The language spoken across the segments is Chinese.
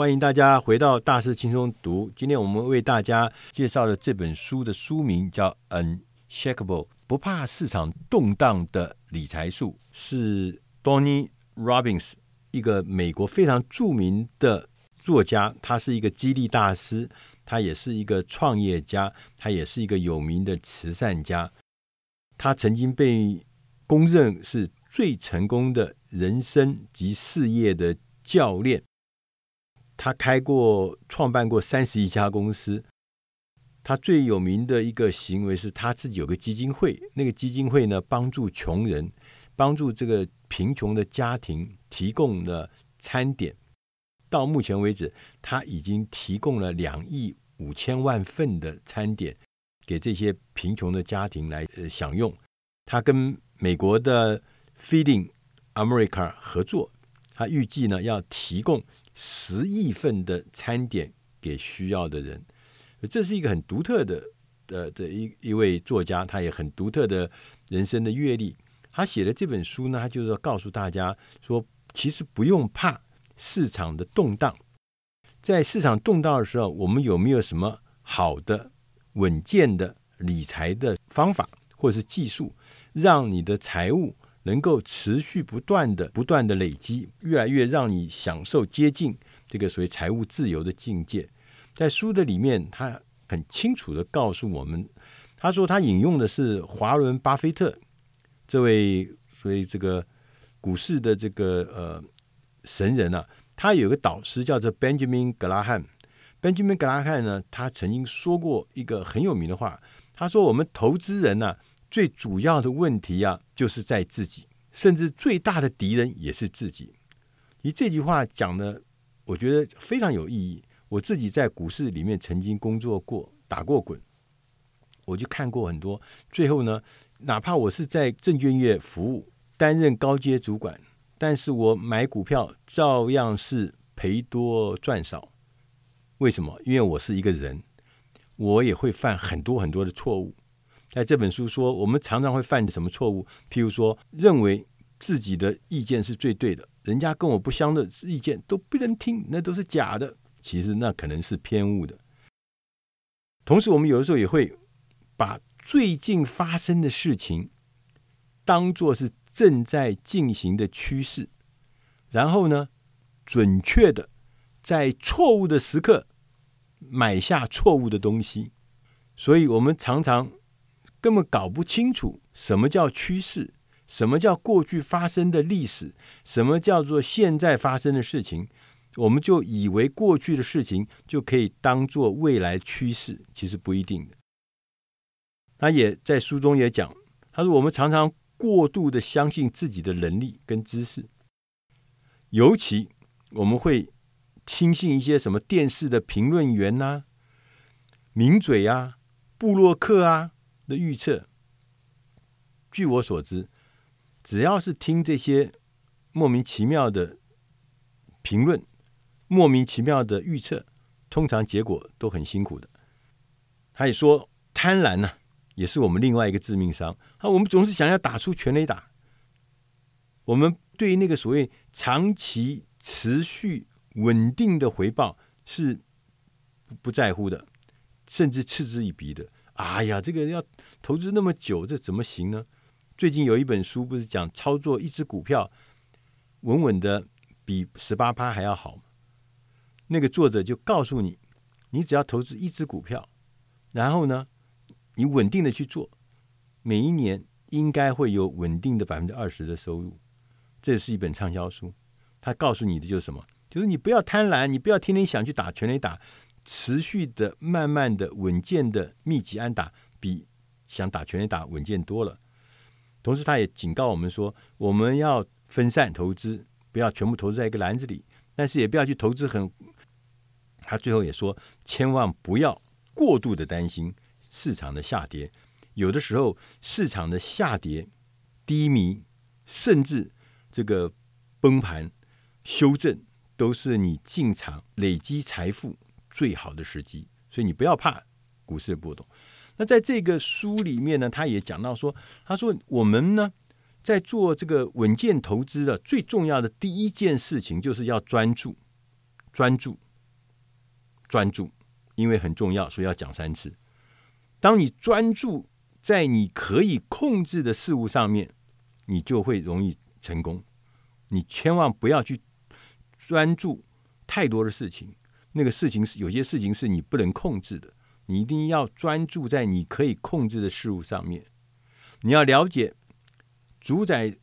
欢迎大家回到大师轻松读。今天我们为大家介绍的这本书的书名叫《Unshakable》，不怕市场动荡的理财术，是 Donny Robbins，一个美国非常著名的作家。他是一个激励大师，他也是一个创业家，他也是一个有名的慈善家。他曾经被公认是最成功的人生及事业的教练。他开过、创办过三十一家公司。他最有名的一个行为是他自己有个基金会，那个基金会呢，帮助穷人，帮助这个贫穷的家庭提供了餐点。到目前为止，他已经提供了两亿五千万份的餐点给这些贫穷的家庭来呃享用。他跟美国的 Feeding America 合作，他预计呢要提供。十亿份的餐点给需要的人，这是一个很独特的的的一一位作家，他也很独特的人生的阅历。他写的这本书呢，他就是要告诉大家说，其实不用怕市场的动荡，在市场动荡的时候，我们有没有什么好的、稳健的理财的方法或者是技术，让你的财务能够持续不断的、不断的累积，越来越让你享受接近这个所谓财务自由的境界。在书的里面，他很清楚地告诉我们，他说他引用的是华伦巴菲特这位所谓这个股市的这个呃神人啊，他有个导师叫做 Benjamin Graham。Benjamin Graham 呢，他曾经说过一个很有名的话，他说我们投资人呢、最主要的问题啊，就是在自己，甚至最大的敌人也是自己。你这句话讲的，我觉得非常有意义。我自己在股市里面曾经工作过，打过滚，我就看过很多。最后呢，哪怕我是在证券业服务，担任高阶主管，但是我买股票照样是赔多赚少。为什么？因为我是一个人，我也会犯很多很多的错误。在这本书说，我们常常会犯什么错误？譬如说，认为自己的意见是最对的，人家跟我不相的意见都不能听，那都是假的。其实那可能是偏误的。同时，我们有的时候也会把最近发生的事情当做是正在进行的趋势，然后呢，准确的在错误的时刻买下错误的东西。所以我们常常。根本搞不清楚什么叫趋势，什么叫过去发生的历史，什么叫做现在发生的事情，我们就以为过去的事情就可以当做未来趋势，其实不一定的。他也在书中也讲，他说我们常常过度的相信自己的能力跟知识，尤其我们会听信一些什么电视的评论员呐、名嘴啊、布洛克啊。的预测，据我所知，只要是听这些莫名其妙的评论、莫名其妙的预测，通常结果都很辛苦的。他也说，贪婪呢、也是我们另外一个致命伤。啊，我们总是想要打出全垒打，我们对那个所谓长期持续稳定的回报是不在乎的，甚至嗤之以鼻的。哎呀，这个要投资那么久，这怎么行呢？最近有一本书不是讲操作一只股票稳稳的比十八趴还要好吗？那个作者就告诉你，你只要投资一只股票，然后呢，你稳定的去做，每一年应该会有稳定的百分之二十的收入。这是一本畅销书，他告诉你的就是什么？就是你不要贪婪，你不要天天想去打全垒打。持续的、慢慢的、稳健的密集安打，比想打全垒打稳健多了。同时，他也警告我们说，我们要分散投资，不要全部投资在一个篮子里，但是也不要去投资很。他最后也说，千万不要过度的担心市场的下跌。有的时候，市场的下跌、低迷，甚至这个崩盘、修正，都是你进场累积财富最好的时机，所以你不要怕股市的波动。那在这个书里面呢，他也讲到说，他说我们呢在做这个稳健投资的最重要的第一件事情，就是要专注，专注专注，因为很重要，所以要讲三次。当你专注在你可以控制的事物上面，你就会容易成功。你千万不要去专注太多的事情，那个事情是有些事情是你不能控制的，你一定要专注在你可以控制的事物上面。你要了解主宰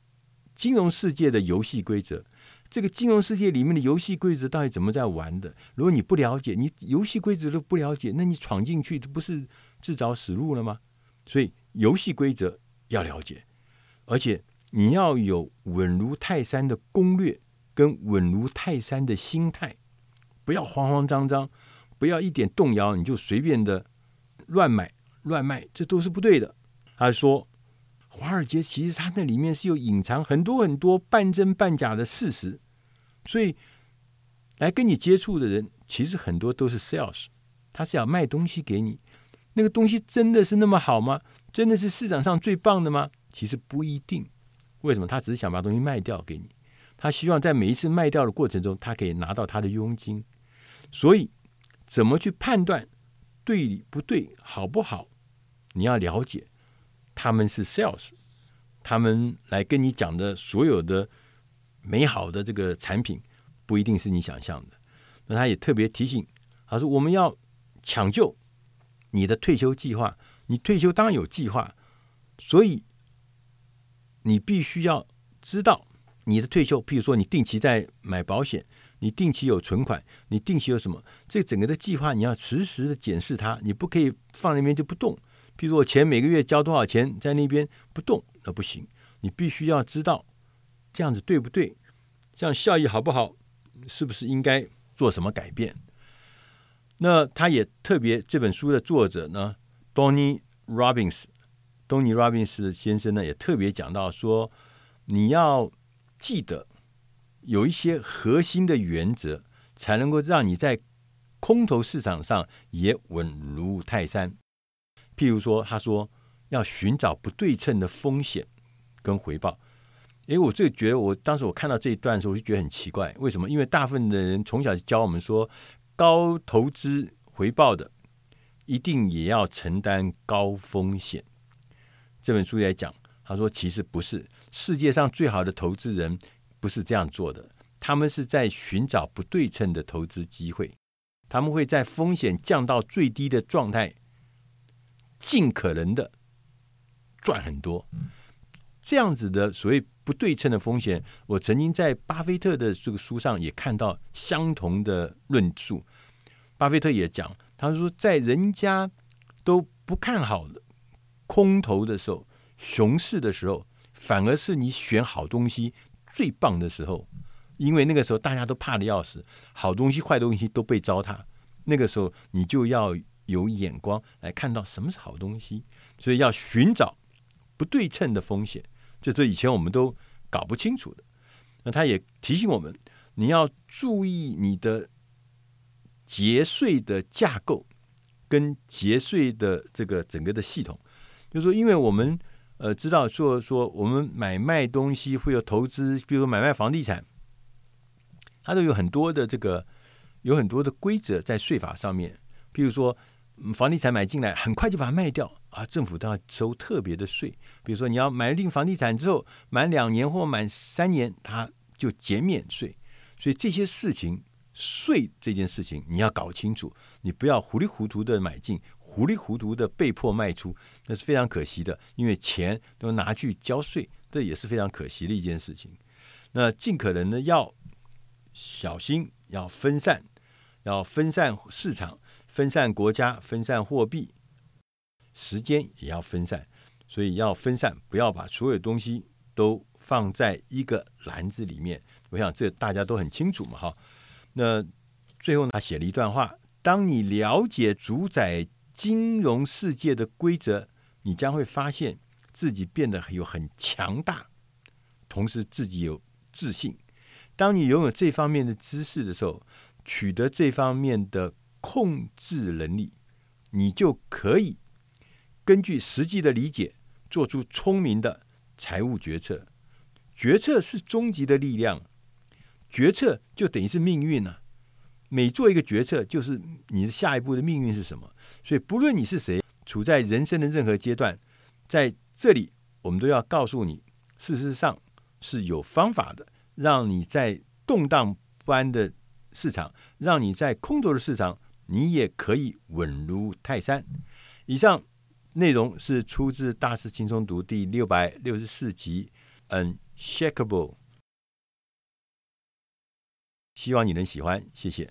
金融世界的游戏规则。这个金融世界里面的游戏规则到底怎么在玩的？如果你不了解，你游戏规则都不了解，那你闯进去，这不是自找死路了吗？所以游戏规则要了解，而且你要有稳如泰山的攻略跟稳如泰山的心态，不要慌慌张张，不要一点动摇你就随便的乱买乱卖，这都是不对的。他说。华尔街其实它那里面是有隐藏很多很多半真半假的事实，所以来跟你接触的人其实很多都是 sales，他是要卖东西给你。那个东西真的是那么好吗？真的是市场上最棒的吗？其实不一定。为什么？他只是想把东西卖掉给你，他希望在每一次卖掉的过程中，他可以拿到他的佣金。所以，怎么去判断对不对、好不好？你要了解。他们是 sales，他们来跟你讲的所有的美好的这个产品，不一定是你想象的。那他也特别提醒，他说我们要抢救你的退休计划。你退休当然有计划，所以你必须要知道你的退休。譬如说，你定期在买保险，你定期有存款，你定期有什么？这整个的计划你要实时的检视它，你不可以放那边就不动。譬如我钱每个月交多少钱在那边不动，那不行。你必须要知道这样子对不对，这样效益好不好，是不是应该做什么改变？那他也特别这本书的作者呢，Donny Robbins，Tony Robbins 先生呢也特别讲到说，你要记得有一些核心的原则，才能够让你在空头市场上也稳如泰山。譬如说，他说要寻找不对称的风险跟回报。诶，我这觉得，我当时我看到这一段的时候，我就觉得很奇怪，为什么？因为大部分的人从小就教我们说，高投资回报的一定也要承担高风险。这本书来讲，他说其实不是，世界上最好的投资人不是这样做的，他们是在寻找不对称的投资机会，他们会在风险降到最低的状态。尽可能的赚很多，这样子的所谓不对称的风险，我曾经在巴菲特的这个书上也看到相同的论述。巴菲特也讲，他说在人家都不看好的空头的时候、熊市的时候，反而是你选好东西最棒的时候，因为那个时候大家都怕得要死，好东西、坏东西都被糟蹋，那个时候你就要。有眼光来看到什么是好东西，所以要寻找不对称的风险，这是以前我们都搞不清楚的。那他也提醒我们，你要注意你的节税的架构跟节税的这个整个的系统，就是说，因为我们呃知道说说我们买卖东西会有投资，比如说买卖房地产，它都有很多的这个有很多的规则在税法上面，比如说。房地产买进来，很快就把它卖掉啊！政府都要收特别的税。比如说，你要买定房地产之后，满两年或满三年，它就减免税。所以这些事情，税这件事情你要搞清楚，你不要糊里糊涂的买进，糊里糊涂的被迫卖出，那是非常可惜的。因为钱都拿去交税，这也是非常可惜的一件事情。那尽可能的要小心，要分散，要分散市场。分散国家，分散货币，时间也要分散，所以要分散，不要把所有东西都放在一个篮子里面。我想这大家都很清楚嘛，哈。那最后呢，他写了一段话：当你了解主宰金融世界的规则，你将会发现自己变得有很强大，同时自己有自信。当你拥有这方面的知识的时候，取得这方面的。控制能力，你就可以根据实际的理解做出聪明的财务决策。决策是终极的力量，决策就等于是命运了啊。每做一个决策，就是你的下一步的命运是什么。所以，不论你是谁，处在人生的任何阶段，在这里，我们都要告诉你，事实上是有方法的，让你在动荡不安的市场，让你在空头的市场，你也可以稳如泰山。以上内容是出自《大师轻松读》第六百六十四集 Unshakable。希望你能喜欢，谢谢。